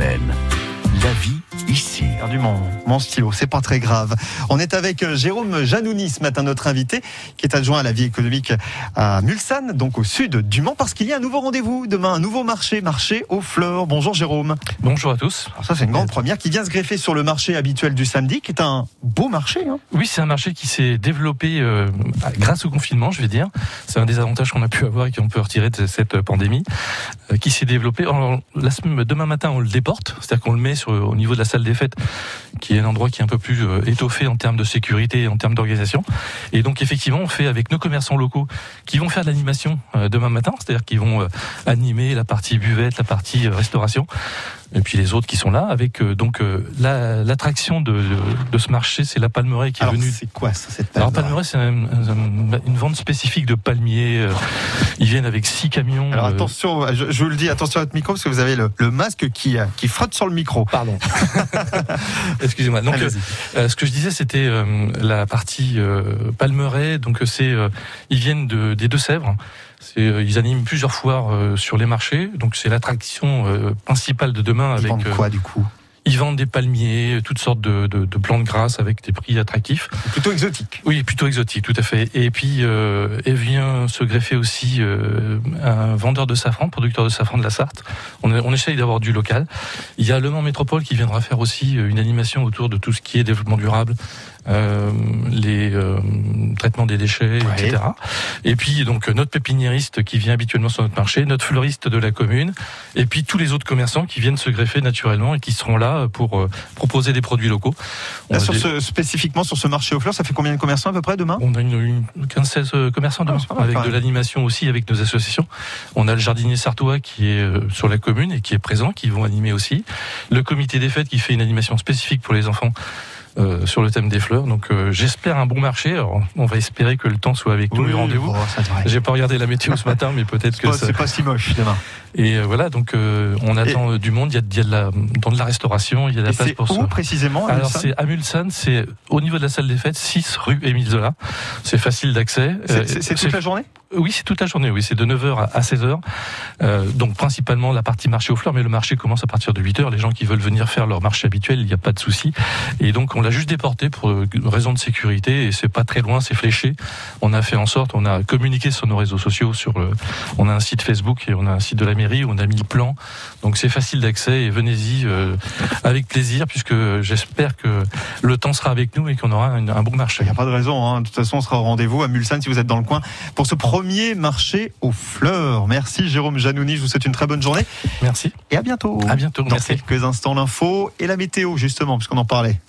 semaine. La vie ici. perdu mon, mon stylo, c'est pas très grave. On est avec euh, Jérôme Janouni ce matin, notre invité, qui est adjoint à la vie économique à Mulsanne, donc au sud du Mans, parce qu'il y a un nouveau rendez-vous demain, un nouveau marché, marché aux fleurs. Bonjour Jérôme. Bonjour à tous. Alors ça c'est une grande première qui vient se greffer sur le marché habituel du samedi, qui est un beau marché. Hein. Oui, c'est un marché qui s'est développé euh, grâce au confinement, je vais dire. C'est un des avantages qu'on a pu avoir et qu'on peut retirer de cette pandémie, euh, qui s'est développé. Alors, la semaine, demain matin, on le déporte, c'est-à-dire qu'on le met sur, au niveau de la salle des fêtes, qui est un endroit qui est un peu plus euh, étoffé en termes de sécurité et en termes d'organisation. Et donc, effectivement, on fait avec nos commerçants locaux qui vont faire de l'animation euh, demain matin, c'est-à-dire qu'ils vont euh, animer la partie buvette, la partie restauration, et puis les autres qui sont là, avec euh, donc euh, la- l'attraction de, de, de ce marché, c'est la palmeraie qui est Alors venue c'est quoi ça, cette alors palmeraie Palmeraie, c'est un- un- une vente spécifique de palmiers. euh, Ils viennent avec six camions. Alors attention, je, je vous le dis, attention à votre micro, parce que vous avez le, le masque qui, qui frotte sur le micro. Pardon. Excusez-moi. Donc, euh, ce que je disais, c'était euh, la partie euh, Palmeraie. Donc, c'est euh, ils viennent de, des Deux-Sèvres. Euh, ils animent plusieurs foires euh, sur les marchés. Donc, c'est l'attraction euh, principale de demain. Ils Avec, vendent euh, quoi du coup? ils vendent des palmiers, euh, toutes sortes de, de, de plantes grasses avec des prix attractifs. Plutôt exotique. Oui, plutôt exotique, tout à fait. Et puis, euh, et vient se greffer aussi euh, un vendeur de safran, producteur de safran de la Sarthe. On, on essaye d'avoir du local. Il y a Le Mans Métropole qui viendra faire aussi une animation autour de tout ce qui est développement durable, les euh, traitements des déchets, Ouais. etc. Et puis, donc, notre pépiniériste qui vient habituellement sur notre marché, notre fleuriste de la commune, et puis tous les autres commerçants qui viennent se greffer naturellement et qui seront là pour euh, proposer des produits locaux. Là, sur des- ce, spécifiquement sur ce marché aux fleurs, ça fait combien de commerçants à peu près demain? On a une, une 15-16 euh, commerçants demain, Ah, avec de l'animation aussi avec nos associations. On a le jardinier sartois qui est euh, sur la commune et qui est présent, qui vont animer aussi. Le comité des fêtes qui fait une animation spécifique pour les enfants. Euh, sur le thème des fleurs, donc euh, j'espère un bon marché. Alors, on va espérer que le temps soit avec nous. Oui, rendez-vous. J'ai pas regardé la météo ce matin, mais peut-être C'est que pas, ça... c'est pas si moche demain. Et euh, voilà, donc on attend du monde. Il y a, il y a de la, dans de la restauration, il y a de la Et place c'est pour ça. où précisément à Alors c'est à Mulsanne, c'est au niveau de la salle des fêtes, 6 rue Émile Zola. C'est facile d'accès. C'est- C'est c'est toute la journée? Oui, c'est toute la journée, oui, c'est de 9h à 16h. Euh, donc principalement la partie marché aux fleurs, mais le marché commence à partir de 8h. Les gens qui veulent venir faire leur marché habituel, il n'y a pas de souci. Et donc on l'a juste déporté pour euh, raison de sécurité et c'est pas très loin, c'est fléché. On a fait en sorte, on a communiqué sur nos réseaux sociaux, sur le, on a un site Facebook et on a un site de la mairie où on a mis le plan. Donc c'est facile d'accès et venez-y euh, avec plaisir puisque j'espère que le temps sera avec nous et qu'on aura un, un bon marché. Il n'y a pas de raison. hein. De toute façon, on sera au rendez-vous à Mulsanne si vous êtes dans le coin pour ce premier marché aux fleurs. Merci Jérôme Janouni. Je vous souhaite une très bonne journée Merci. et à bientôt. À bientôt. Dans Merci. quelques instants, l'info et la météo, justement, puisqu'on en parlait.